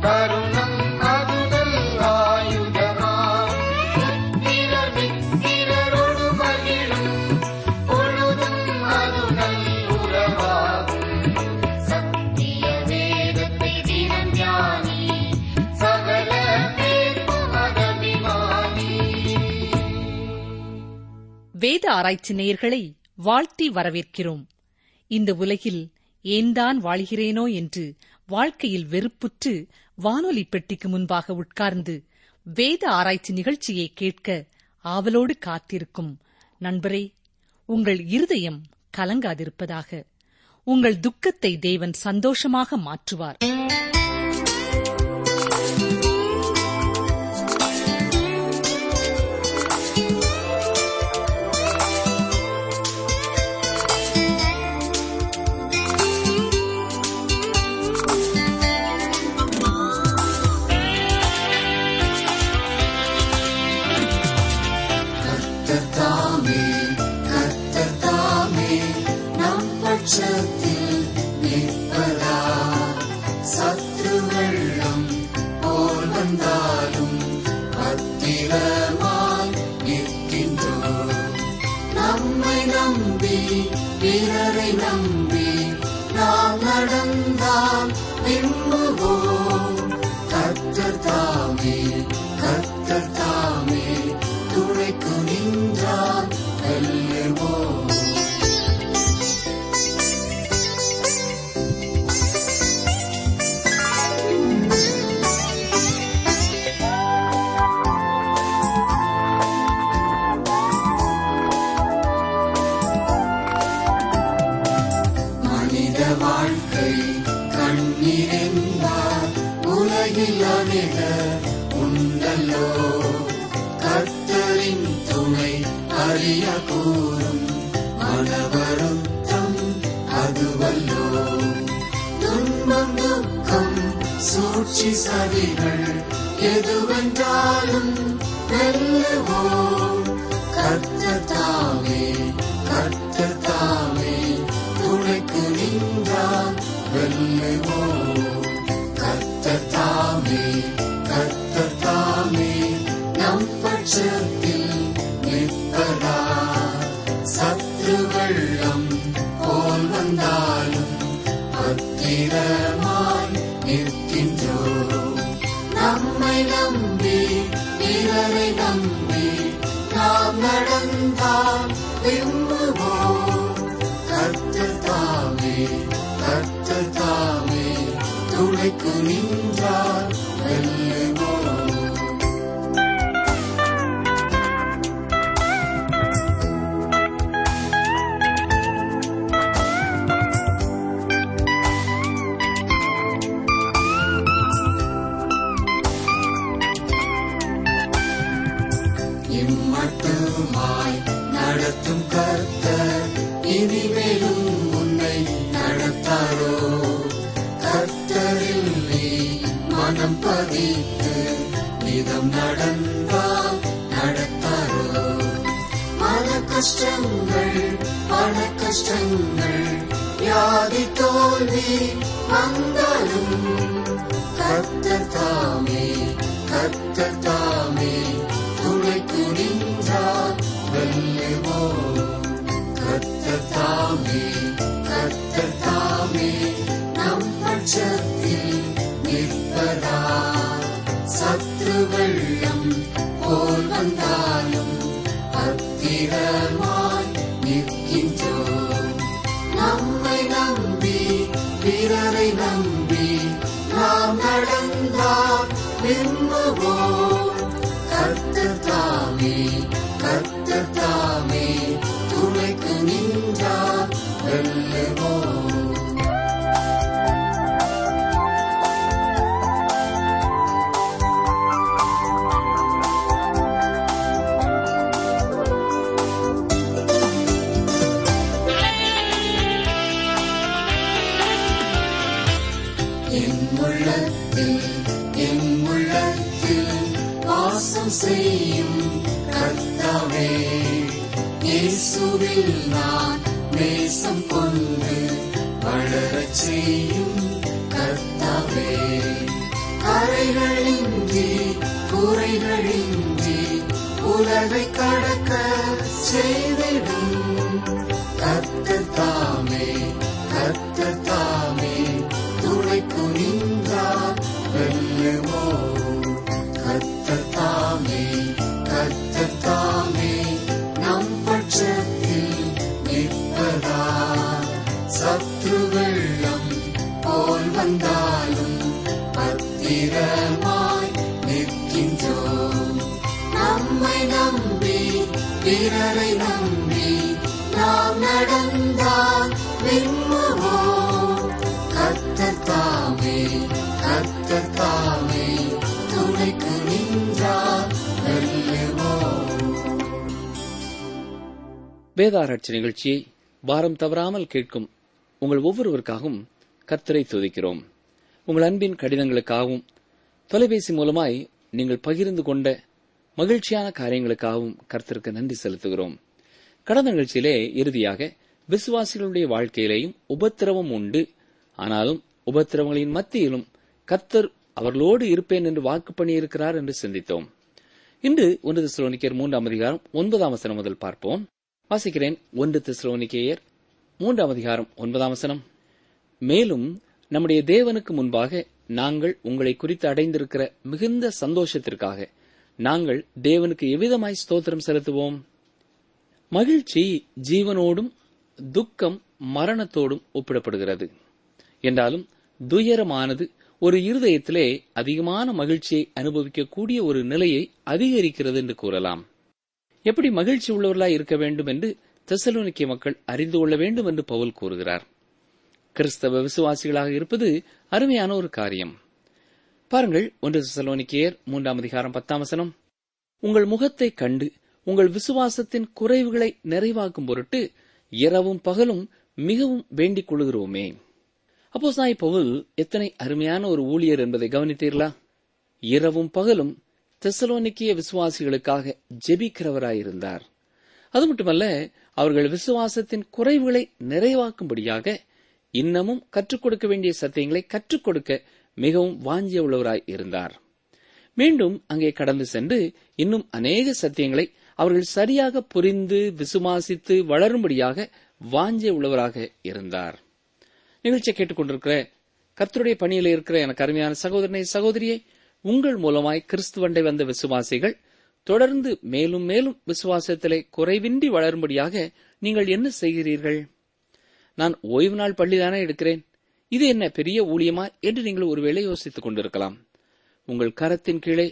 கருணம் அதுதல் மித்திரரோடு மகிழும் பொழுதும் அதுதல் உறவாகும். சத்திய வேதத்தை தினம் ஞானி சகல பேர்க்கும் வேத ஆராய்ச்சி நேயர்களை வாழ்த்தி வரவேற்கிறோம். இந்த உலகில் ஏன்தான் வாழ்கிறேனோ என்று வாழ்க்கையில் வெறுப்புற்று வானொலி பெட்டிக்கு முன்பாக உட்கார்ந்து வேத ஆராய்ச்சி நிகழ்ச்சியை கேட்க ஆவலோடு காத்திருக்கும். நண்பரே உங்கள் இருதயம் கலங்காதிருப்பதாக. உங்கள் துக்கத்தை தேவன் சந்தோஷமாக மாற்றுவார். கர்த்தத்தாமே கர்த்தத்தாமே துணைக்கு நின்றால் வெல்லுவோம் கர்த்தத்தாமே கர்த்தத்தாமே நம் பட்சத்தில் நிற்பதா? சத்ரு வெள்ளம் போல் வந்தாலும் பத்திரமாய் நிற்கின்றோம். நம்மை நம்பி பிறரை நம்பி நாம் நடந்தால் விரும்புவோம் கர்த்தத்தாமே கர்த்தத்தாமே துணைக்கு நின்று கஷ்டங்கள் வியாதி தோல்வி வந்தாலும் கத்தத்தாமே கத்தத்தாமே துணை தாமே துணைக்கு கத்தத்தாமே கத்தத்தாமே நம் பட்சத்தில் நிற்பதா? சத்துவள் என் உள்ளத்தில் என் உள்ளத்தில் வாசம் செய்யும் கர்த்தாவே இயேசுவில் நான் நேசம் கொண்டு வளரச் செய்யும் கர்த்தாவே. கரைகளின்றி குறைகளின்றி உலகை கடக்க செய்திடும் பிறரை நம்பி நாம் நடந்தால் வெல்லுவோம். கத்தத்தாமே கத்தத்தாமே துணைக்கு நின்றார் வேதாராய்ச்சி நிகழ்ச்சியை வாரம் தவறாமல் கேட்கும் உங்கள் ஒவ்வொருவருக்காகவும் கர்த்தரை துதிக்கிறோம். உங்கள் அன்பின் கடிதங்களுக்காகவும் தொலைபேசி மூலமாய் நீங்கள் பகிர்ந்து கொண்ட மகிழ்ச்சியான காரியங்களுக்காகவும் கர்த்தருக்கு நன்றி செலுத்துகிறோம். கடந்த நிகழ்ச்சியிலே இறுதியாக விசுவாசிகளுடைய வாழ்க்கையிலேயும் உபத்திரவம் உண்டு. ஆனாலும் உபத்திரவங்களின் மத்தியிலும் கர்த்தர் அவர்களோடு இருப்பேன் என்று வாக்கு பண்ணியிருக்கிறார் என்று சிந்தித்தோம். இன்று ஒன்று திசுரோனிக்கர் மூன்றாம் அதிகாரம் ஒன்பதாம் வசனம் முதல் பார்ப்போம். வாசிக்கிறேன் ஒன்று திசுரோனிக்கேயர் மூன்றாம் அதிகாரம் ஒன்பதாம் வசனம். மேலும் நம்முடைய தேவனுக்கு முன்பாக நாங்கள் உங்களை குறித்து அடைந்திருக்கிற மிகுந்த சந்தோஷத்திற்காக நாங்கள் தேவனுக்கு எவ்விதமாய் ஸ்தோத்திரம் செலுத்துவோம்? மகிழ்ச்சி ஜீவனோடும் துக்கம் மரணத்தோடும் ஒப்பிடப்படுகிறது. என்றாலும் துயரமானது ஒரு இருதயத்திலே அதிகமான மகிழ்ச்சியை அனுபவிக்கக்கூடிய ஒரு நிலையை அதிகரிக்கிறது என்று கூறலாம். எப்படி மகிழ்ச்சி உள்ளவர்களாய் இருக்க வேண்டும் என்று தெசலோனிக்கிய மக்கள் அறிந்து கொள்ள வேண்டும் என்று பவுல் கூறுகிறார். கிறிஸ்தவ விசுவாசிகளாக இருப்பது அருமையான ஒரு காரியம். பாருங்கள் ஒன்று தெசலோனிக்கேயர் மூன்றாம் அதிகாரம் பத்தாம் வசனம். உங்கள் முகத்தை கண்டு உங்கள் விசுவாசத்தின் குறைவுகளை நிறைவாக்கும் பொருட்டு இரவும் பகலும் மிகவும் வேண்டிக் கொள்கிறோமே அப்போ சாய் பவுல் எத்தனை அருமையான ஒரு ஊழியர் என்பதை கவனித்தீர்களா? இரவும் பகலும் தெசலோனிக்கிய விசுவாசிகளுக்காக ஜெபிக்கிறவராயிருந்தார். அது மட்டுமல்ல அவர்கள் விசுவாசத்தின் குறைவுகளை நிறைவாக்கும்படியாக இன்னமும் கற்றுக் கொடுக்க வேண்டிய சத்தியங்களை கற்றுக் கொடுக்க மிகவும் வாஞ்சிய உள்ளவராய் இருந்தார். மீண்டும் அங்கே கடந்து சென்று இன்னும் அநேக சத்தியங்களை அவர்கள் சரியாக புரிந்து விசுவாசித்து வளரும்படியாக வாஞ்சிய உள்ளவராக இருந்தார். நிகழ்ச்சியை கேட்டுக்கொண்டிருக்கிற கர்த்தருடைய பணியில் இருக்கிற எனக்கு அருமையான சகோதரனை சகோதரியை உங்கள் மூலமாய் கிறிஸ்துவண்டை வந்த விசுவாசிகள் தொடர்ந்து மேலும் மேலும் விசுவாசத்திலே குறைவின்றி வளரும்படியாக நீங்கள் என்ன செய்கிறீர்கள்? நான் ஓய்வு நாள் பள்ளிதானே எடுக்கிறேன். இது என்ன பெரிய ஊழியமா என்று நீங்கள் ஒருவேளை யோசித்துக் கொண்டிருக்கலாம். உங்கள் கரத்தின் கீழே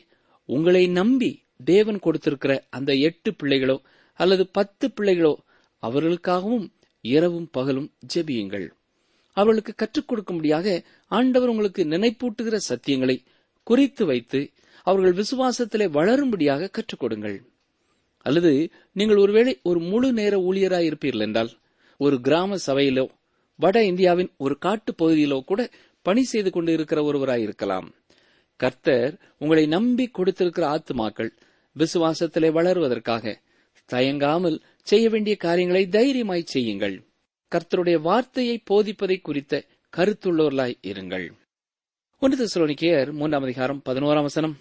உங்களை நம்பி தேவன் கொடுத்திருக்கிற அந்த எட்டு பிள்ளைகளோ அல்லது பத்து பிள்ளைகளோ அவர்களுக்காகவும் இரவும் பகலும் ஜெபியுங்கள். அவர்களுக்கு கற்றுக் கொடுக்கும்படியாக ஆண்டவர் உங்களுக்கு நினைப்பூட்டுகிற சத்தியங்களை குறித்து வைத்து அவர்கள் விசுவாசத்திலே வளரும்படியாக கற்றுக் கொடுங்கள். அல்லது நீங்கள் ஒருவேளை ஒரு முழு நேர ஊழியராய் இருப்பீர்கள் என்றால் ஒரு கிராம சபையிலோ வட இந்தியாவின் ஒரு காட்டு பகுதியிலோ கூட பணி செய்து கொண்டு இருக்கிற ஒருவராய் இருக்கலாம் கர்த்தர் உங்களை நம்பி கொடுத்திருக்கிற ஆத்துமாக்கள் விசுவாசத்திலே வளருவதற்காக தயங்காமல் செய்ய வேண்டிய காரியங்களை தைரியமாய் செய்யுங்கள். கர்த்தருடைய வார்த்தையை போதிப்பதை குறித்த கருத்துள்ளவர்களாய் இருங்கள். ஒன்று தெசலோனிக்கேயர் மூன்றாம் அதிகாரம் பதினோராம் வசனம்.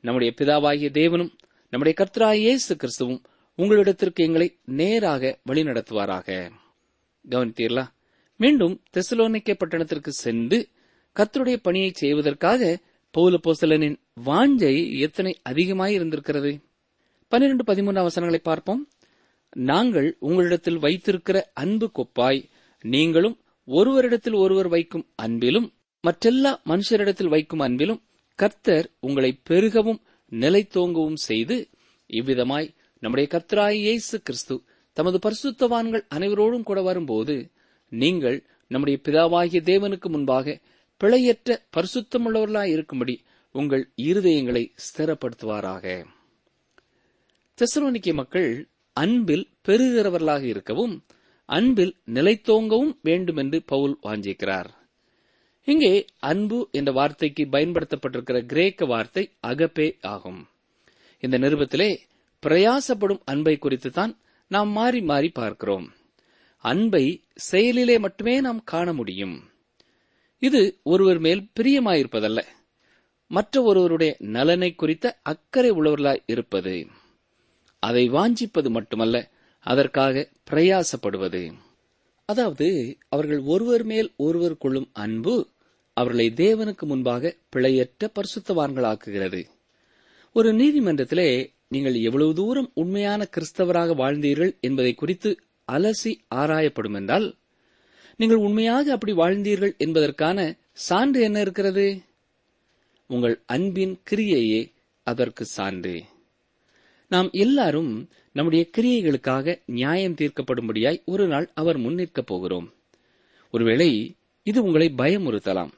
நம்முடைய பிதாவாகிய தேவனும் நம்முடைய கர்த்தராகிய இயேசு கிறிஸ்துவும் உங்களிடத்திற்கு எங்களை நேராக வழிநடத்துவாராக. கவனித்தீர்களா? மீண்டும் தெசலோனிக்க பட்டணத்திற்கு சென்று கத்தருடைய பணியை செய்வதற்காக பௌல போசலனின் வாஞ்சை எத்தனை அதிகமாய் இருந்திருக்கிறது? பன்னிரண்டு பதிமூன்று அவசரங்களை பார்ப்போம். நாங்கள் உங்களிடத்தில் வைத்திருக்கிற அன்பு கொப்பாய் நீங்களும் ஒருவரிடத்தில் ஒருவர் வைக்கும் அன்பிலும் மற்றெல்லா மனுஷரிடத்தில் வைக்கும் அன்பிலும் கர்த்தர் உங்களை பெருகவும் நிலைத்தோங்கவும் செய்து இவ்விதமாய் நம்முடைய கர்த்தராய் இயேசு கிறிஸ்து தமது பரிசுத்தவான்கள் அனைவரோடும் கூட வரும்போது நீங்கள் நம்முடைய பிதாவாகிய தேவனுக்கு முன்பாக பிழையற்ற பரிசுத்தமுள்ளவர்களாய் இருக்கும்படி உங்கள் இருதயங்களை ஸ்திரப்படுத்துவாராக. தெசலோனிக்கிய மக்கள் அன்பில் பெருகிறவர்களாக இருக்கவும் அன்பில் நிலைத்தோங்கவும் வேண்டும் என்று பவுல் வாஞ்சிக்கிறார். இங்கே அன்பு என்ற வார்த்தைக்கு பயன்படுத்தப்பட்டிருக்கிற கிரேக்க வார்த்தை அகப்பே ஆகும். இந்த நிருபத்திலே பிரயாசப்படும் அன்பை குறித்து தான் நாம் மாறி மாறி பார்க்கிறோம். அன்பை செயலிலே மட்டுமே நாம் காண முடியும். இது ஒருவர் மேல் பிரியமாயிருப்பதல்ல. மற்ற ஒருவருடைய நலனை குறித்த அக்கறை உள்ளவர்களாய் இருப்பது. அதை வாஞ்சிப்பது மட்டுமல்ல அதற்காக பிரயாசப்படுவது. அதாவது அவர்கள் ஒருவர் மேல் ஒருவர் கொள்ளும் அன்பு அவர்களை தேவனுக்கு முன்பாக பிழையற்ற பரிசுத்தவான்களாக்குகிறது. ஒரு நீதிமன்றத்திலே நீங்கள் எவ்வளவு தூரம் உண்மையான கிறிஸ்தவராக வாழ்ந்தீர்கள் என்பதை குறித்து அலசி ஆராயப்படும் என்றால் நீங்கள் உண்மையாக அப்படி வாழ்ந்தீர்கள் என்பதற்கான சான்று என்ன இருக்கிறது? உங்கள் அன்பின் கிரியையே அதற்கு சான்று. நாம் எல்லாரும் நம்முடைய கிரியைகளுக்காக நியாயம் தீர்க்கப்படும்படியாய் ஒரு நாள் அவர் முன்னிற்கப் போகிறோம். ஒருவேளை இது உங்களை பயமுறுத்தலாம்.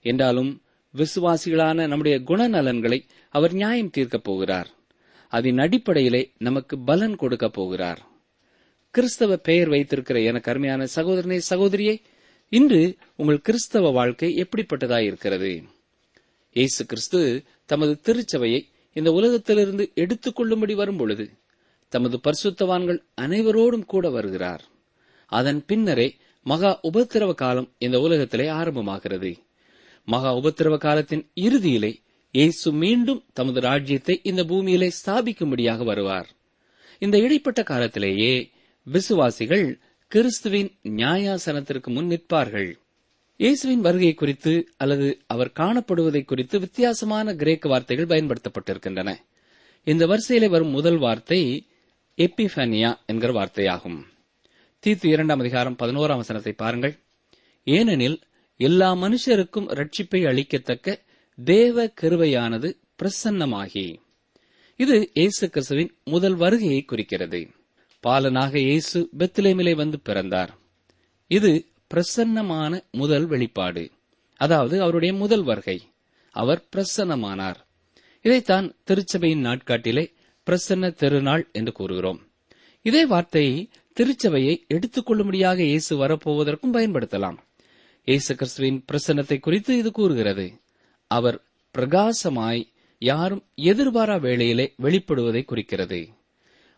என்றாலும் விசுவாசிகளான நம்முடைய குணநலன்களை அவர் நியாயம் தீர்க்கப் போகிறார். அதன் அடிப்படையிலே நமக்கு பலன் கொடுக்கப் போகிறார். கிறிஸ்தவ பெயர் வைத்திருக்கிற எனக்கு அருமையான சகோதரனே சகோதரியே இன்று உங்கள் கிறிஸ்தவ வாழ்க்கை எப்படிப்பட்டதாய் இருக்கிறது? இயேசு கிறிஸ்து தமது திருச்சபையை இந்த உலகத்திலிருந்து எடுத்துக் கொள்ளும்படி வரும்பொழுது தமது பரிசுத்தவான்கள் அனைவரோடும் கூட வருகிறார். அதன் பின்னரே மகா உபத்திரவ காலம் இந்த உலகத்திலே ஆரம்பமாகிறது. மகா உபத்திரவ காலத்தின் இறுதியிலே இயேசு மீண்டும் தமது ராஜ்யத்தை இந்த பூமியிலே ஸ்தாபிக்கும்படியாக வருவார். இந்த இடைப்பட்ட காலத்திலேயே விசுவாசிகள் கிறிஸ்துவின் நியாயாசனத்திற்கு முன் நிற்பார்கள். இயேசுவின் வருகை குறித்து அல்லது அவர் காணப்படுவதை குறித்து வித்தியாசமான கிரேக்க வார்த்தைகள் பயன்படுத்தப்பட்டிருக்கின்றன. இந்த வரிசையிலே வரும் முதல் வார்த்தை எப்பிஃபனியா என்கிற வார்த்தையாகும். தீத்து இரண்டாம் அதிகாரம் பதினோராம் வசனத்தை பாருங்கள். ஏனெனில் எல்லா மனுஷருக்கும் ரட்சிப்பை அளிக்கத்தக்க தேவ கருவையானது பிரசன்னமாகி. இது இயேசு கிறிஸ்துவின் முதல் வருகையை குறிக்கிறது. பாலனாக இயேசு பெத்லேமிலே வந்து பிறந்தார். இது பிரசன்னமான முதல் வெளிப்பாடு. அதாவது அவருடைய முதல் வருகை. அவர் பிரசன்னமானார். இதைத்தான் திருச்சபையின் நாட்காட்டிலே பிரசன்ன திருநாள் என்று கூறுகிறோம். இதே வார்த்தையை திருச்சபையை எடுத்துக்கொள்ளும்படியாக இயேசு வரப்போவதற்கும் பயன்படுத்தலாம். இயேசு கிறிஸ்துவின் பிரசன்னத்தை குறித்து இது கூறுகிறது. அவர் பிரகாசமாய் யாரும் எதிர்பாரா வேளையிலே வெளிப்படுவதை குறிக்கிறது.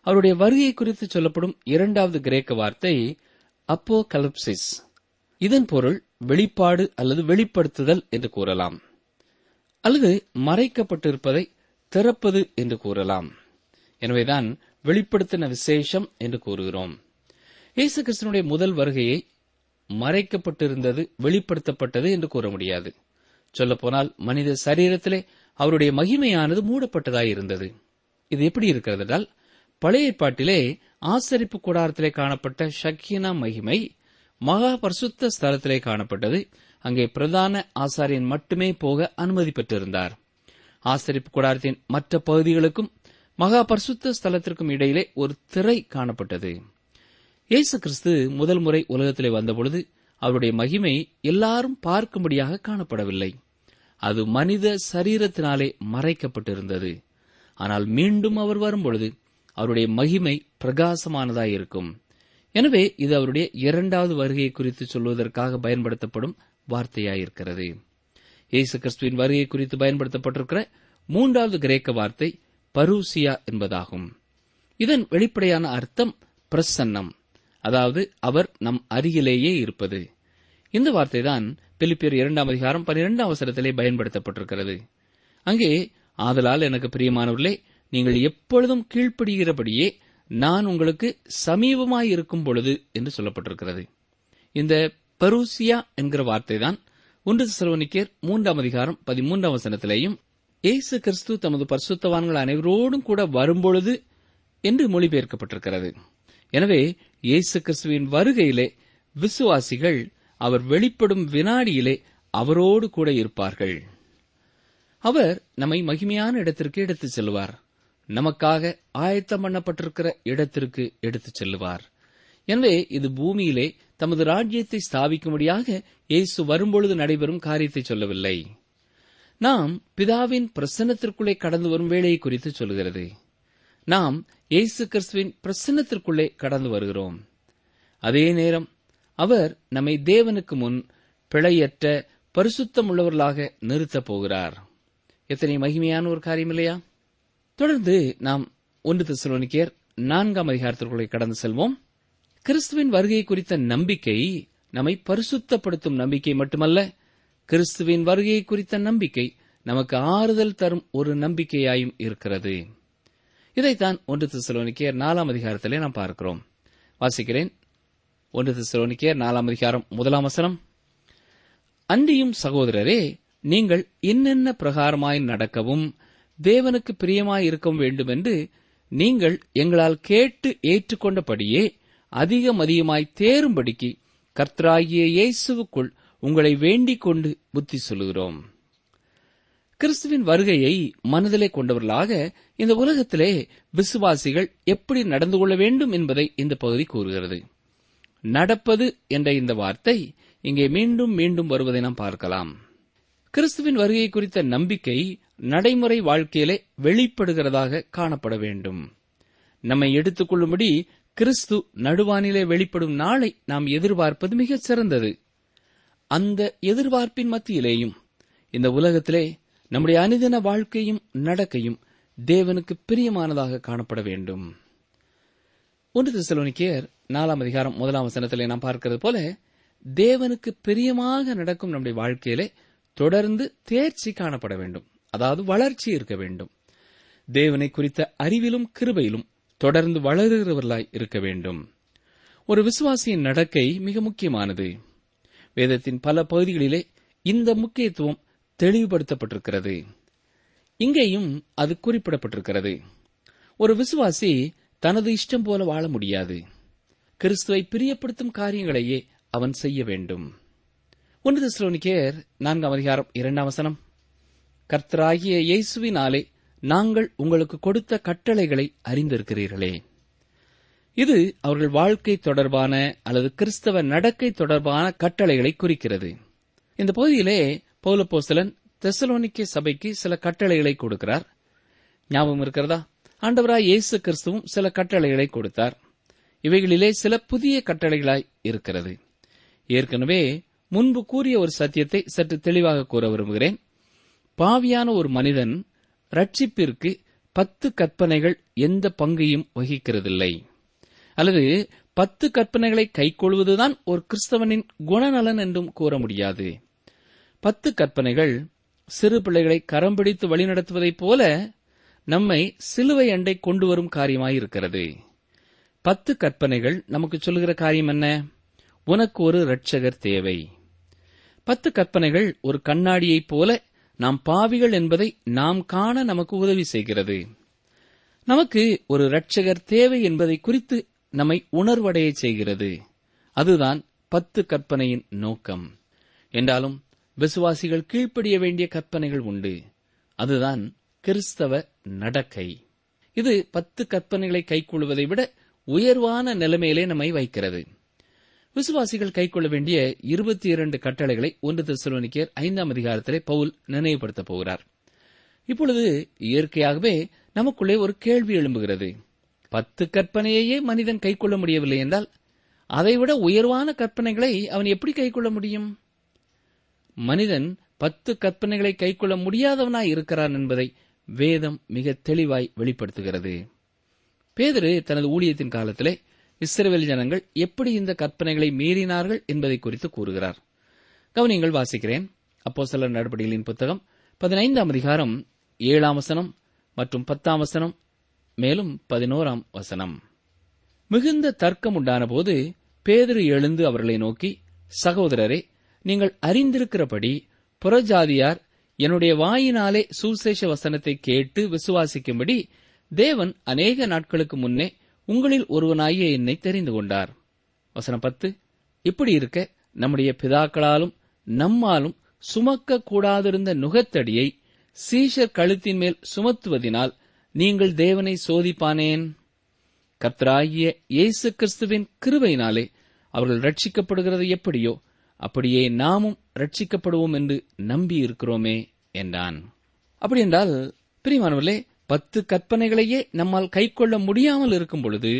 அவருடைய வருகை குறித்து சொல்லப்படும் இரண்டாவது கிரேக்க வார்த்தை அப்போ கலப்சிஸ் இதன் பொருள் வெளிப்பாடு அல்லது வெளிப்படுத்துதல் என்று கூறலாம். அல்லது மறைக்கப்பட்டிருப்பதை திறப்பது என்று கூறலாம். எனவேதான் வெளிப்படுத்தின விசேஷம் என்று கூறுகிறோம். இயேசு கிறிஸ்தனுடைய முதல் வருகையை மறைக்கப்பட்டிருந்தது வெளிப்படுத்தப்பட்டது என்று கூற முடியாது. சொல்லப்போனால் மனித சரீரத்திலே அவருடைய மகிமையானது மூடப்பட்டதாய் இருந்தது இது எப்படி இருக்கிறது என்றால் பழைய பாட்டிலே ஆசரிப்பு கூடாரத்திலே காணப்பட்ட ஷக்கீனா மகிமை மகா பரிசுத்த ஸ்தலத்திலே காணப்பட்டது. அங்கே பிரதான ஆசாரியன் மட்டுமே போக அனுமதி பெற்றிருந்தார். ஆசரிப்பு கூடாரத்தின் மற்ற பகுதிகளுக்கும் மகா பரிசுத்த ஸ்தலத்திற்கும் இடையிலே ஒரு திரை காணப்பட்டது. இயேசு கிறிஸ்து முதல் முறை உலகத்திலே வந்தபொழுது அவருடைய மகிமை எல்லாரும் பார்க்கும்படியாக காணப்படவில்லை. அது மனித சரீரத்தினாலே மறைக்கப்பட்டிருந்தது. ஆனால் மீண்டும் அவர் வரும்பொழுது அவருடைய மகிமை பிரகாசமானதாயிருக்கும் எனவே இது அவருடைய இரண்டாவது வருகையை குறித்து சொல்வதற்காக பயன்படுத்தப்படும் வார்த்தையாயிருக்கிறது. இயேசு கிறிஸ்துவின் வருகை குறித்து பயன்படுத்தப்பட்டிருக்கிற மூன்றாவது கிரேக்க வார்த்தை பரூசியா என்பதாகும். இதன் வெளிப்படையான அர்த்தம் பிரசன்னம். அதாவது அவர் நம் அருகிலேயே இருப்பது. இந்த வார்த்தைதான் பிலிப்பியர் இரண்டாம் அதிகாரம் பனிரெண்டாம் அவசரத்திலே பயன்படுத்தப்பட்டிருக்கிறது. அங்கே ஆதலால் எனக்கு பிரியமானவர்களே நீங்கள் எப்பொழுதும் கீழ்ப்படுகிறபடியே நான் உங்களுக்கு சமீபமாயிருக்கும் பொழுது என்று சொல்லப்பட்டிருக்கிறது. இந்த பரூசியா என்கிற வார்த்தைதான் ஒன்று சிறுவனிக்கேர் மூன்றாம் அதிகாரம் பதிமூன்றாம் வசனத்திலேயும் இயேசு கிறிஸ்து தமது பரிசுத்தவான்கள் அனைவரோடும் கூட வரும்பொழுது என்று மொழிபெயர்க்கப்பட்டிருக்கிறது. எனவே இயேசு கிறிஸ்துவின் வருகையிலே விசுவாசிகள் அவர் வெளிப்படும் வினாடியிலே அவரோடு கூட இருப்பார்கள். அவர் நம்மை மகிமையான இடத்திற்கு எடுத்துச் செல்வார் நமக்காக ஆயத்தம் பண்ணப்பட்டிருக்கிற இடத்திற்கு எடுத்துச் செல்லுவார். எனவே இது பூமியிலே தமது ராஜ்யத்தை ஸ்தாபிக்கும்படியாக இயேசு வரும்பொழுது நடைபெறும் காரியத்தை சொல்லவில்லை. நாம் பிதாவின் பிரசன்னத்திற்குள்ளே கடந்து வரும் வேலையை குறித்து சொல்கிறது. நாம் இயேசு கிறிஸ்துவின் பிரசன்னத்திற்குள்ளே கடந்து வருகிறோம். அதே நேரம் அவர் நம்மை தேவனுக்கு முன் பிழையற்ற பரிசுத்தம் உள்ளவர்களாக நிறுத்தப் போகிறார். எத்தனை மகிமையான ஒரு காரியம் இல்லையா? தொடர்ந்து நாம் ஒன்று தெசலோனிக்கேயர் நான்காம் அதிகாரத்திற்குள்ளே கடந்து செல்வோம். கிறிஸ்துவின் வருகை குறித்த நம்பிக்கை நம்மை பரிசுத்தப்படுத்தும் நம்பிக்கை மட்டுமல்ல கிறிஸ்துவின் வருகை குறித்த நம்பிக்கை நமக்கு ஆறுதல் தரும் ஒரு நம்பிக்கையாயும் இருக்கிறது. இதைத்தான் ஒன்று திசலோனிக்கேயர் நாலாம் அதிகாரத்திலே நாம் பார்க்கிறோம். வாசிக்கிறேன். ஒன்று திசலோனிக்கேயர் நாலாம் அதிகாரம் முதலாம் வசனம். அன்றியும் சகோதரரே நீங்கள் என்னென்ன பிரகாரமாய் நடக்கவும் தேவனுக்கு பிரியமாய் இருக்கவும் வேண்டும் என்று நீங்கள் எங்களால் கேட்டு ஏற்றுக்கொண்டபடியே அதிகம் அதிகமாய் தேரும்படிக்கு கர்த்தராகிய இயேசுவுக்குள் உங்களை வேண்டிக் கொண்டு புத்தி சொல்லுகிறோம். கிறிஸ்துவின் வருகையை மனதிலே கொண்டவர்களாக இந்த உலகத்திலே விசுவாசிகள் எப்படி நடந்து கொள்ள வேண்டும் என்பதை இந்த பகுதி கூறுகிறது. நடப்பது என்ற இந்த வார்த்தை இங்கே மீண்டும் மீண்டும் வருவதை நாம் பார்க்கலாம். கிறிஸ்துவின் வருகை குறித்த நம்பிக்கை நடைமுறை வாழ்க்கையிலே வெளிப்படுகிறதாக காணப்பட வேண்டும். நம்மை எடுத்துக்கொள்ளும்படி கிறிஸ்து நடுவானிலே வெளிப்படும் நாளை நாம் எதிர்பார்ப்பது மிகச் சிறந்தது. அந்த எதிர்பார்ப்பின் மத்தியிலேயும் இந்த உலகத்திலே நம்முடைய அனுதின வாழ்க்கையும் நடக்கையும் தேவனுக்கு பிரியமானதாக காணப்பட வேண்டும். ஒன்று திசலோனிக்கேயர் நாலாம் அதிகாரம் முதலாம் வசனத்திலே நாம் பார்க்கிறது போல தேவனுக்கு பிரியமாக நடக்கும் நம்முடைய வாழ்க்கையிலே தொடர்ந்து தேர்ச்சி காணப்பட வேண்டும். அதாவது வளர்ச்சி இருக்க வேண்டும். தேவனை குறித்த அறிவிலும் கிருபையிலும் தொடர்ந்து வளருகிறவர்களாய் இருக்க வேண்டும். ஒரு விசுவாசியின் நடக்கை மிக முக்கியமானது. வேதத்தின் பல பகுதிகளிலே இந்த முக்கியத்துவம் தெளிவுபடுத்தப்பட்டிருக்கிறது. இங்கேயும் அது குறிப்பிடப்பட்டிருக்கிறது. ஒரு விசுவாசி தனது இஷ்டம் போல வாழ முடியாது. கிறிஸ்துவை பிரியப்படுத்தும் காரியங்களையே அவன் செய்ய வேண்டும். ஒன்று தெசலோனிக்கேயர் நான்காம் அதிகாரம் இரண்டாம் வசனம். கர்த்தராகிய இயேசுவினாலே நாங்கள் உங்களுக்கு கொடுத்த கட்டளைகளை அறிந்திருக்கிறீர்களே. இது அவர்கள் வாழ்க்கை தொடர்பான அல்லது கிறிஸ்தவ நடக்கை தொடர்பான கட்டளைகளை குறிக்கிறது. இந்த பகுதியிலே பௌலப்போசலன் தெசலோனிக்கே சபைக்கு சில கட்டளைகளை கொடுக்கிறார். ஞாபகம் இருக்கிறதா? ஆண்டவராய் இயேசு கிறிஸ்துவும் சில கட்டளைகளை கொடுத்தார். இவைகளிலே சில புதிய கட்டளைகளாய் இருக்கிறது. ஏற்கனவே முன்பு கூறிய ஒரு சத்தியத்தை சற்று தெளிவாக கூற விரும்புகிறேன். பாவியான ஒரு மனிதன் ரட்சிப்பிற்கு பத்து கற்பனைகள் எந்த பங்கையும் வகிக்கிறதில்லை. அல்லது பத்து கற்பனைகளை கைக்கொள்வதுதான் ஒரு கிறிஸ்தவனின் குணநலன் என்றும் கூற முடியாது. பத்து கற்பனைகள் சிறு பிள்ளைகளை கரம் பிடித்து வழிநடத்துவதைப் போல நம்மை சிலுவை அண்டை கொண்டு வரும் காரியமாயிருக்கிறது. பத்து கற்பனைகள் நமக்கு சொல்லுகிற காரியம் என்ன? உனக்கு ஒரு ரட்சகர் தேவை. பத்து கற்பனைகள் ஒரு கண்ணாடியைப் போல நாம் பாவிகள் என்பதை நாம் காண நமக்கு உதவி செய்கிறது. நமக்கு ஒரு இரட்சகர் தேவை என்பதை குறித்து நம்மை உணர்வடைய செய்கிறது. அதுதான் பத்து கற்பனையின் நோக்கம். என்றாலும் விசுவாசிகள் கீழ்ப்படிய வேண்டிய கற்பனைகள் உண்டு. அதுதான் கிறிஸ்தவ நடக்கை. இது பத்து கற்பனைகளை கைக்கொள்வதை விட உயர்வான நிலைமையிலே நம்மை வைக்கிறது. விசுவாசிகள் கைக்கொள்ள வேண்டிய இருபத்தி இரண்டு கட்டளைகளை ஒன்று தெசலோனிக்கேர் ஐந்தாம் அதிகாரத்திலே பவுல் நினைவுபடுத்தப் போகிறார். இப்பொழுது இயற்கையாகவே நமக்குள்ளே ஒரு கேள்வி எழும்புகிறது. பத்து கற்பனையையே மனிதன் கைக்கொள்ள முடியவில்லை என்றால் அதைவிட உயர்வான கற்பனைகளை அவன் எப்படி கைக்கொள்ள முடியும்? மனிதன் பத்து கற்பனைகளை கைக்கொள்ள முடியாதவனாய் இருக்கிறான் என்பதை வேதம் மிக தெளிவாய் வெளிப்படுத்துகிறது. பேதரு தனது ஊழியத்தின் காலத்திலே இஸ்ரேல் ஜனங்கள் எப்படி இந்த கற்பனைகளை மீறினார்கள் என்பதை குறித்து கூறுகிறார். கவனியங்கள் வாசிக்கிறேன். அப்போ சில நடவடிக்கைகளின் புத்தகம் பதினைந்தாம் அதிகாரம் ஏழாம் வசனம் மற்றும் பத்தாம் வசனம் மேலும் பதினோராம் வசனம். மிகுந்த தர்க்கம் உண்டான போது பேதரு எழுந்து அவர்களை நோக்கி சகோதரரே நீங்கள் அறிந்திருக்கிறபடி புறஜாதியார் என்னுடைய வாயினாலே சுசேஷ வசனத்தை கேட்டு விசுவாசிக்கும்படி தேவன் அநேக நாட்களுக்கு முன்னே உங்களில் ஒருவனாகிய என்னை தெரிந்து கொண்டார். வசனம் பத்து. இப்படி இருக்க நம்முடைய பிதாக்களாலும் நம்மாலும் சுமக்க கூடாதிருந்த நுகத்தடியை சீஷர் கழுத்தின் மேல் சுமத்துவதினால் நீங்கள் தேவனை சோதிப்பானேன். கர்த்தராகிய இயேசு கிறிஸ்துவின் கிருபையினாலே அவர்கள் ரட்சிக்கப்படுகிறது எப்படியோ அப்படியே நாமும் ரட்சிக்கப்படுவோம் என்று நம்பியிருக்கிறோமே என்றான். அப்படி என்றால் பிரியமானவர்களே பத்து கற்பனைகளையே நம்மால் கைக்கொள்ள முடியாமல் இருக்கும் பொழுது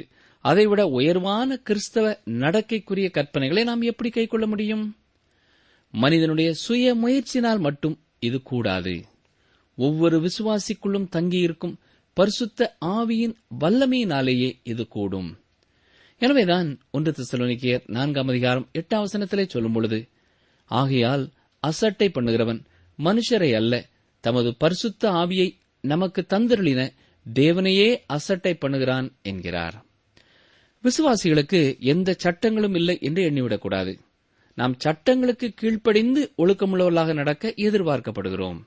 அதைவிட உயர்வான கிறிஸ்தவ நடக்கைக்குரிய கற்பனைகளை நாம் எப்படி கைக்கொள்ள முடியும்? மனிதனுடைய சுய முயற்சினால் மட்டும் இது கூடாது. ஒவ்வொரு விசுவாசிக்குள்ளும் தங்கியிருக்கும் பரிசுத்த ஆவியின் வல்லமையினாலேயே இது கூடும். எனவேதான் ஒன்று திசலோனிக்கியர் நான்காம் அதிகாரம் எட்டாம் வசனத்திலே சொல்லும் பொழுது ஆகையால் அசட்டை பண்ணுகிறவன் மனுஷரை அல்ல தமது பரிசுத்த ஆவியை நமக்கு தந்தருளின தேவனையே அசட்டை பண்ணுகிறான் என்கிறார். விசுவாசிகளுக்கு எந்த சட்டங்களும் இல்லை என்று எண்ணிவிடக்கூடாது. நாம் சட்டங்களுக்கு கீழ்ப்படிந்து ஒழுக்கமுள்ளவர்களாக நடக்க எதிர்பார்க்கப்படுகிறோம்.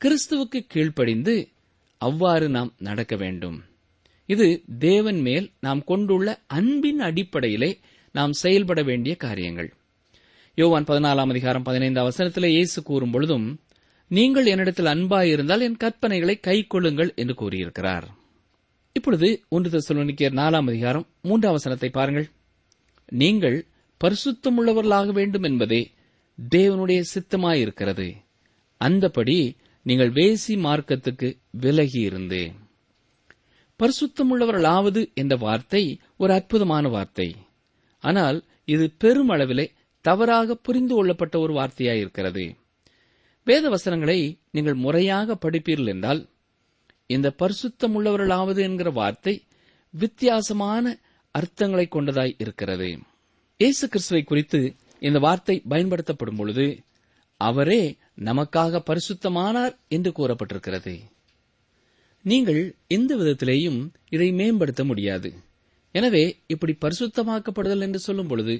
கிறிஸ்துவுக்கு கீழ்ப்படிந்து அவ்வாறு நாம் நடக்க வேண்டும். இது தேவன் மேல் நாம் கொண்டுள்ள அன்பின் அடிப்படையிலே நாம் செயல்பட வேண்டிய காரியங்கள். யோவான் பதினாலாம் அதிகாரம் பதினைந்தாம் வசனத்திலே இயேசு கூறும் பொழுதும் நீங்கள் என்னிடத்தில் அன்பாயிருந்தால் என் கற்பனைகளை கை கொள்ளுங்கள் என்று கூறியிருக்கிறார். இப்பொழுது ஒன்று தெசலோனிக்கேயர் நாலாம் அதிகாரம் மூன்றாம் வசனத்தை பாருங்கள். நீங்கள் பரிசுத்தமுள்ளவர்களாக வேண்டும் என்பதே தேவனுடைய சித்தமாயிருக்கிறது. அந்தபடி நீங்கள் வேசி மார்க்கத்துக்கு விலகி பரிசுத்தம் பரிசுத்தமுள்ளவர்களாவது என்ற வார்த்தை ஒரு அற்புதமான வார்த்தை. ஆனால் இது பெருமளவிலே தவறாக புரிந்து கொள்ளப்பட்ட ஒரு வார்த்தையாயிருக்கிறது. வேத வசனங்களை நீங்கள் முறையாக படிப்பீர்கள் என்றால் இந்த பரிசுத்தமுள்ளவர்களாவது என்கிற வார்த்தை வித்தியாசமான அர்த்தங்களை கொண்டதாய் இருக்கிறது. இயேசு கிறிஸ்துவை குறித்து இந்த வார்த்தை பயன்படுத்தப்படும் பொழுது அவரே நமக்காக பரிசுத்தமானார் என்று கூறப்பட்டிருக்கிறது. நீங்கள் எந்த விதத்திலேயும் இதை மேம்படுத்த முடியாது. எனவே இப்படி பரிசுத்தமாக்கப்படுதல் என்று சொல்லும் பொழுது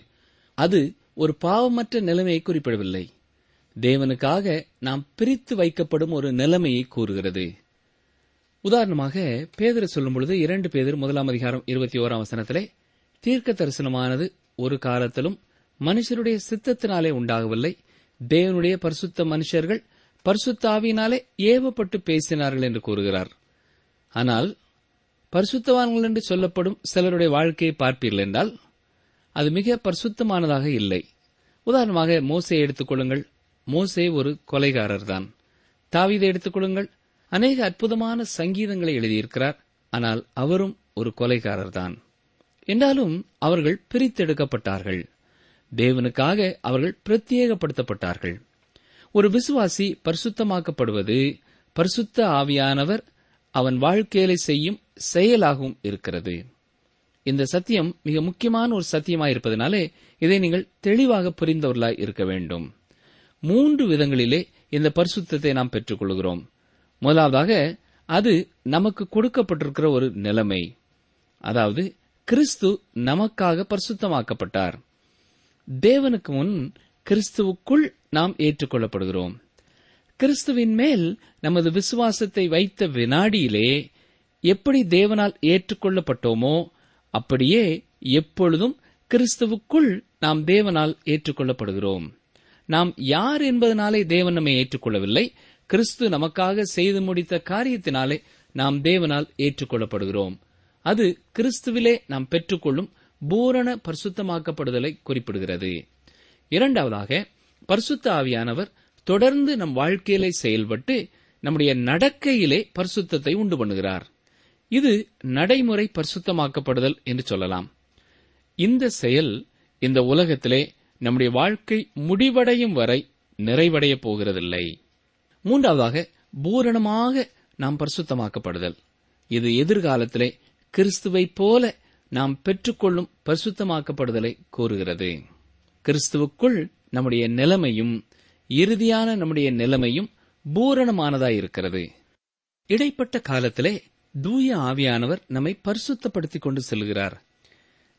அது ஒரு பாவமற்ற நிலைமையை குறிப்பிடவில்லை. தேவனுக்காக நாம் பிரித்து வைக்கப்படும் ஒரு நிலைமையை கூறுகிறது. உதாரணமாக பேதர் சொல்லும் பொழுது இரண்டு பேதர் முதலாம் அதிகாரம் இருபத்தி ஓராம் வசனத்திலே தீர்க்க தரிசனமானது ஒரு காலத்திலும் மனுஷருடைய சித்தத்தினாலே உண்டாகவில்லை. தேவனுடைய பரிசுத்த மனுஷர்கள் பரிசுத்த ஆவியினாலே ஏவப்பட்டு பேசினார்கள் என்று கூறுகிறார். ஆனால் பரிசுத்தவான்கள் என்று சொல்லப்படும் சிலருடைய வாழ்க்கையை பார்ப்பீர்கள் என்றால் அது மிக பரிசுத்தமானதாக இல்லை. உதாரணமாக மோசை எடுத்துக்கொள்ளுங்கள் மோசே ஒரு கொலைகாரர்தான். தாவீதை எடுத்துக்கொள்ளுங்கள் அநேக அற்புதமான சங்கீதங்களை எழுதியிருக்கிறார். ஆனால் அவரும் ஒரு கொலைகாரர்தான். என்றாலும் அவர்கள் பிரித்தெடுக்கப்பட்டார்கள். தேவனுக்காக அவர்கள் பிரத்யேகப்படுத்தப்பட்டார்கள். ஒரு விசுவாசி பரிசுத்தமாக்கப்படுவது பரிசுத்த ஆவியானவர் அவன் வாழ்க்கையில செய்யும் செயலாகவும் இருக்கிறது. இந்த சத்தியம் மிக முக்கியமான ஒரு சத்தியமாயிருப்பதனாலே இதை நீங்கள் தெளிவாக புரிந்தவர்களாய் இருக்க வேண்டும். மூன்று விதங்களிலே இந்த பரிசுத்தத்தை நாம் பெற்றுக்கொள்கிறோம். முதலாவதாக அது நமக்கு கொடுக்கப்பட்டிருக்கிற ஒரு நிலைமை. அதாவது கிறிஸ்து நமக்காக பரிசுத்தமாக்கப்பட்டார். தேவனுக்கு முன் கிறிஸ்துவுக்குள் நாம் ஏற்றுக்கொள்ளப்படுகிறோம். கிறிஸ்துவின் மேல் நமது விசுவாசத்தை வைத்த வினாடியிலே எப்படி தேவனால் ஏற்றுக்கொள்ளப்பட்டோமோ அப்படியே எப்பொழுதும் கிறிஸ்துவுக்குள் நாம் தேவனால் ஏற்றுக்கொள்ளப்படுகிறோம். நாம் யார் என்பதனாலே தேவன் நம்மை ஏற்றுக்கொள்ளவில்லை. கிறிஸ்து நமக்காக செய்து முடித்த காரியத்தினாலே நாம் தேவனால் ஏற்றுக்கொள்ளப்படுகிறோம். அது கிறிஸ்துவிலே நாம் பெற்றுக்கொள்ளும் பூரண பரிசுத்தமாக்கப்படுதலை குறிப்பிடுகிறது. இரண்டாவதாக பரிசுத்த ஆவியானவர் தொடர்ந்து நம் வாழ்க்கையிலே செயல்பட்டு நம்முடைய நடக்கையிலே பரிசுத்தத்தை உண்டு பண்ணுகிறார். இது நடைமுறை பரிசுத்தமாக்கப்படுதல் என்று சொல்லலாம். இந்த செயல் இந்த உலகத்திலே நம்முடைய வாழ்க்கை முடிவடையும் வரை நிறைவடையப் போகிறதில்லை. மூன்றாவதாக பூரணமாக நாம் பரிசுத்தமாக்கப்படுதல். இது எதிர்காலத்திலே கிறிஸ்துவைப் போல நாம் பெற்றுக்கொள்ளும் பரிசுத்தமாக்கப்படுதலை கூறுகிறது. கிறிஸ்துவுக்குள் நம்முடைய நிலைமையும் இறுதியான நம்முடைய நிலைமையும் பூரணமானதாயிருக்கிறது இடைப்பட்ட காலத்திலே தூய ஆவியானவர் நம்மை பரிசுத்தப்படுத்திக் கொண்டு செல்கிறார்.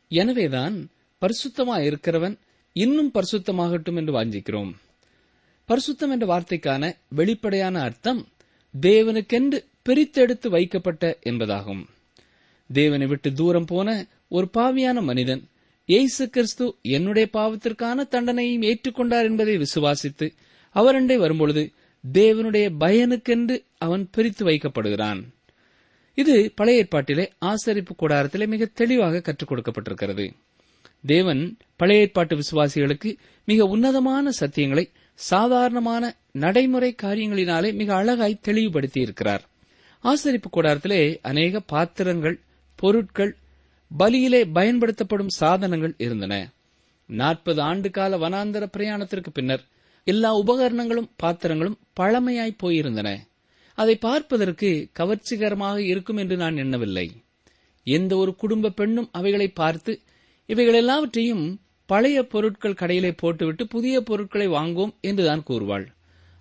எனவேதான் பரிசுத்தமாயிருக்கிறவன் இன்னும் பரிசுத்தமாகட்டும் என்று வாஞ்சிக்கிறோம். பரிசுத்தம் என்ற வார்த்தைக்கான வெளிப்படையான அர்த்தம் தேவனுக்கென்று பிரித்தெடுத்து வைக்கப்பட்ட என்பதாகும். தேவனை விட்டு தூரம் போன ஒரு பாவியான மனிதன் இயேசு கிறிஸ்து என்னுடைய பாவத்திற்கான தண்டனையும் ஏற்றுக்கொண்டார் என்பதை விசுவாசித்து அவரண்டை வரும்பொழுது தேவனுடைய பயனுக்கென்று அவன் பிரித்து வைக்கப்படுகிறான். இது பழைய ஏற்பாட்டிலே ஆசரிப்பு கூடாரத்திலே மிக தெளிவாக கற்றுக் கொடுக்கப்பட்டிருக்கிறது. தேவன் பழைய ஏற்பாட்டு விசுவாசிகளுக்கு மிக உன்னதமான சத்தியங்களை சாதாரணமான நடைமுறை காரியங்களினாலே மிக அழகாய் தெளிவுபடுத்தி இருக்கிறார் ஆசரிப்பு கூடாரத்திலே அநேக பாத்திரங்கள் பொருட்கள் பலியிலே பயன்படுத்தப்படும் சாதனங்கள் இருந்தன. நாற்பது ஆண்டு கால வனாந்தர பிரயாணத்திற்கு பின்னர் எல்லா உபகரணங்களும் பாத்திரங்களும் பழமையாய் போயிருந்தன. அதை பார்ப்பதற்கு கவர்ச்சிகரமாக இருக்கும் என்று நான் எண்ணவில்லை. எந்த ஒரு குடும்ப பெண்ணும் அவைகளை பார்த்து இவைகள் எல்லாவற்றையும் பழைய பொருட்கள் கடையிலே போட்டுவிட்டு புதிய பொருட்களை வாங்குவோம் என்றுதான் கூறுவாள்.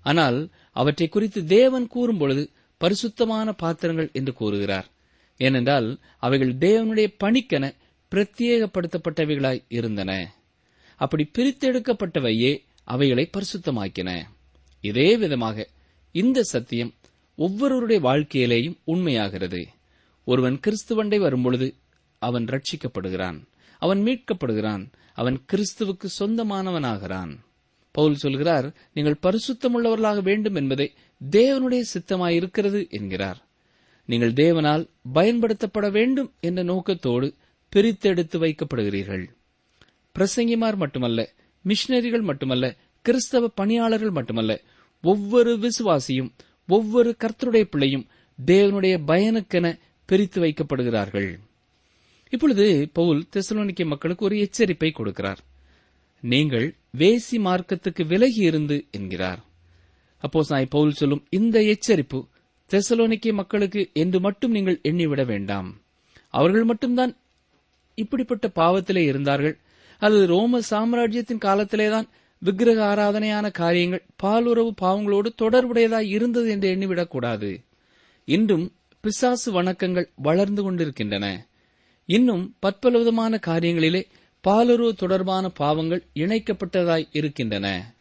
ஆனால் அவற்றை குறித்து தேவன் கூறும்பொழுது பரிசுத்தமான பாத்திரங்கள் என்று கூறுகிறார். ஏனென்றால் அவைகள் தேவனுடைய பணிக்கென பிரத்யேகப்படுத்தப்பட்டவைகளாய் இருந்தன. அப்படி பிரித்தெடுக்கப்பட்டவையே அவைகளை பரிசுத்தமாக்கின. இதே விதமாக இந்த சத்தியம் ஒவ்வொருவருடைய வாழ்க்கையிலேயும் உண்மையாகிறது. ஒருவன் கிறிஸ்துவண்டை வரும்பொழுது அவன் ரட்சிக்கப்படுகிறான். அவன் மீட்கப்படுகிறான். அவன் கிறிஸ்துவுக்கு சொந்தமானவனாகிறான். பவுல் சொல்கிறார் நீங்கள் பரிசுத்தமுள்ளவர்களாக வேண்டும் என்பதே தேவனுடைய சித்தமாயிருக்கிறது என்கிறார். நீங்கள் தேவனால் பயன்படுத்தப்பட வேண்டும் என்ற நோக்கத்தோடு பிரித்தெடுத்து வைக்கப்படுகிறீர்கள். பிரசங்கிமார் மட்டுமல்ல மிஷினரிகள் மட்டுமல்ல கிறிஸ்தவ பணியாளர்கள் மட்டுமல்ல ஒவ்வொரு விசுவாசியும் ஒவ்வொரு கர்த்தருடைய பிள்ளையும் தேவனுடைய பயனுக்கென பிரித்து வைக்கப்படுகிறார்கள். இப்பொழுது பவுல் தெசலோனிக்க மக்களுக்கு ஒரு எச்சரிப்பை கொடுக்கிறார். நீங்கள் வேசி மார்க்கத்துக்கு விலகி இருந்து என்கிறார். அப்போ சாய் பவுல் சொல்லும் இந்த எச்சரிப்பு தெசலோனிக்க மக்களுக்கு என்று மட்டும் நீங்கள் எண்ணிவிட வேண்டாம். அவர்கள் மட்டும்தான் இப்படிப்பட்ட பாவத்திலே இருந்தார்கள். அல்லது ரோம சாம்ராஜ்யத்தின் காலத்திலேதான் விக்கிரக ஆராதனையான காரியங்கள் பாலுறவு பாவங்களோடு தொடர்புடையதாய் இருந்தது என்று எண்ணிவிடக்கூடாது. இன்றும் பிசாசு வணக்கங்கள் வளர்ந்து கொண்டிருக்கின்றன. இன்னும் பற்பல விதமான காரியங்களிலே பாலுறவு தொடர்பான பாவங்கள் இணைக்கப்பட்டதாய் இருக்கின்றன.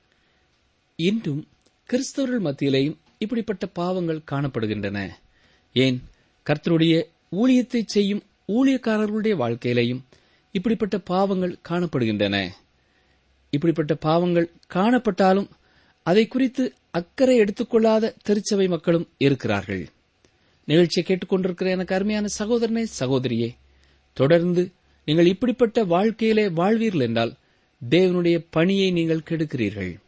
இன்றும் கிறிஸ்தவர்கள் மத்தியிலேயும் இப்படிப்பட்ட பாவங்கள் காணப்படுகின்றன. ஏன்? கர்த்தருடைய ஊழியத்தை செய்யும் ஊழியக்காரர்களுடைய வாழ்க்கையிலேயும் இப்படிப்பட்ட பாவங்கள் காணப்படுகின்றன. இப்படிப்பட்ட பாவங்கள் காணப்பட்டாலும் அதை குறித்து அக்கறை எடுத்துக்கொள்ளாத திருச்சபை மக்களும் இருக்கிறார்கள். நிகழ்ச்சியை கேட்டுக்கொண்டிருக்கிற எனக்கு அருமையான சகோதரனே சகோதரியே தொடர்ந்து நீங்கள் இப்படிப்பட்ட வாழ்க்கையிலே வாழ்வீர்கள் என்றால் தேவனுடைய பணியை நீங்கள் கெடுக்கிறீர்கள்.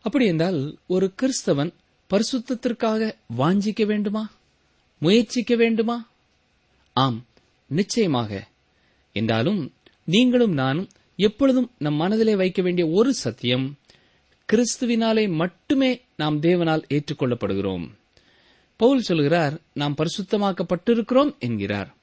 அப்படி என்றால் ஒரு கிறிஸ்தவன் பரிசுத்திற்காக வாஞ்சிக்க வேண்டுமா? முயற்சிக்க வேண்டுமா? ஆம் நிச்சயமாக. என்றாலும் நீங்களும் நானும் எப்பொழுதும் நம் மனதிலே வைக்க வேண்டிய ஒரு சத்தியம் கிறிஸ்துவினாலே மட்டுமே நாம் தேவனால் ஏற்றுக்கொள்ளப்படுகிறோம். பவுல் சொல்கிறார் நாம் பரிசுத்தமாக்கப்பட்டிருக்கிறோம் என்கிறார்.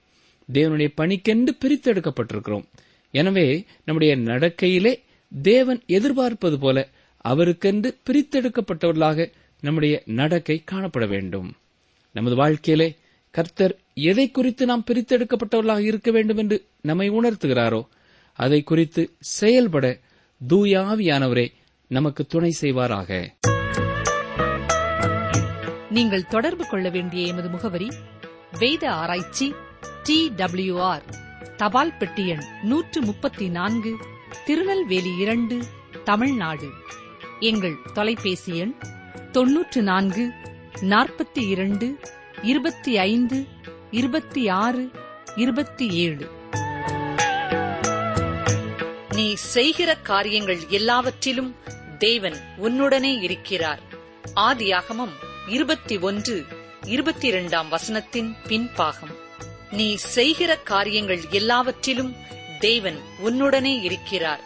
தேவனுடைய பணிக்கென்று பிரித்தெடுக்கப்பட்டிருக்கிறோம். எனவே நம்முடைய நடக்கையிலே தேவன் எதிர்பார்ப்பது போல அவருக்கென்று பிரித்தெடுக்கப்பட்டவர்களாக நம்முடைய நடக்கை காணப்பட வேண்டும். நமது வாழ்க்கையிலே கர்த்தர் எதை குறித்து நாம் பிரித்தெடுக்கப்பட்டவர்களாக இருக்க வேண்டும் என்று நம்மை உணர்த்துகிறாரோ அதை குறித்து செயல்பட தூயாவியானவரே நமக்கு துணை செய்வாராக. நீங்கள் தொடர்பு கொள்ள வேண்டிய எமது முகவரி வேத ஆராய்ச்சி டி டபிள்யூ ஆர் தபால் பெட்டி எண் நூற்று முப்பத்தி நான்கு திருநெல்வேலி இரண்டு தமிழ்நாடு. எங்கள் தொலைபேசி எண் தொன்னூற்று நான்கு நாற்பத்தி இரண்டு இருபத்தி ஐந்து இருபத்தி ஆறு இருபத்தி ஏழு நீ செய்கிற காரியங்கள் எல்லாவற்றிலும் தேவன் உன்னுடனே இருக்கிறார். ஆதியாகமம் இருபத்தி ஒன்று இருபத்தி இரண்டாம் வசனத்தின் பின்பாகம். நீ செய்கிற காரியங்கள் எல்லாவற்றிலும் தேவன் உன்னுடனே இருக்கிறார்.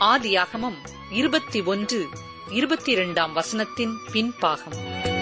ஆதியாகமம் இருபத்தி ஒன்று இருபத்தி இரண்டாம் வசனத்தின் பின்பாகம்.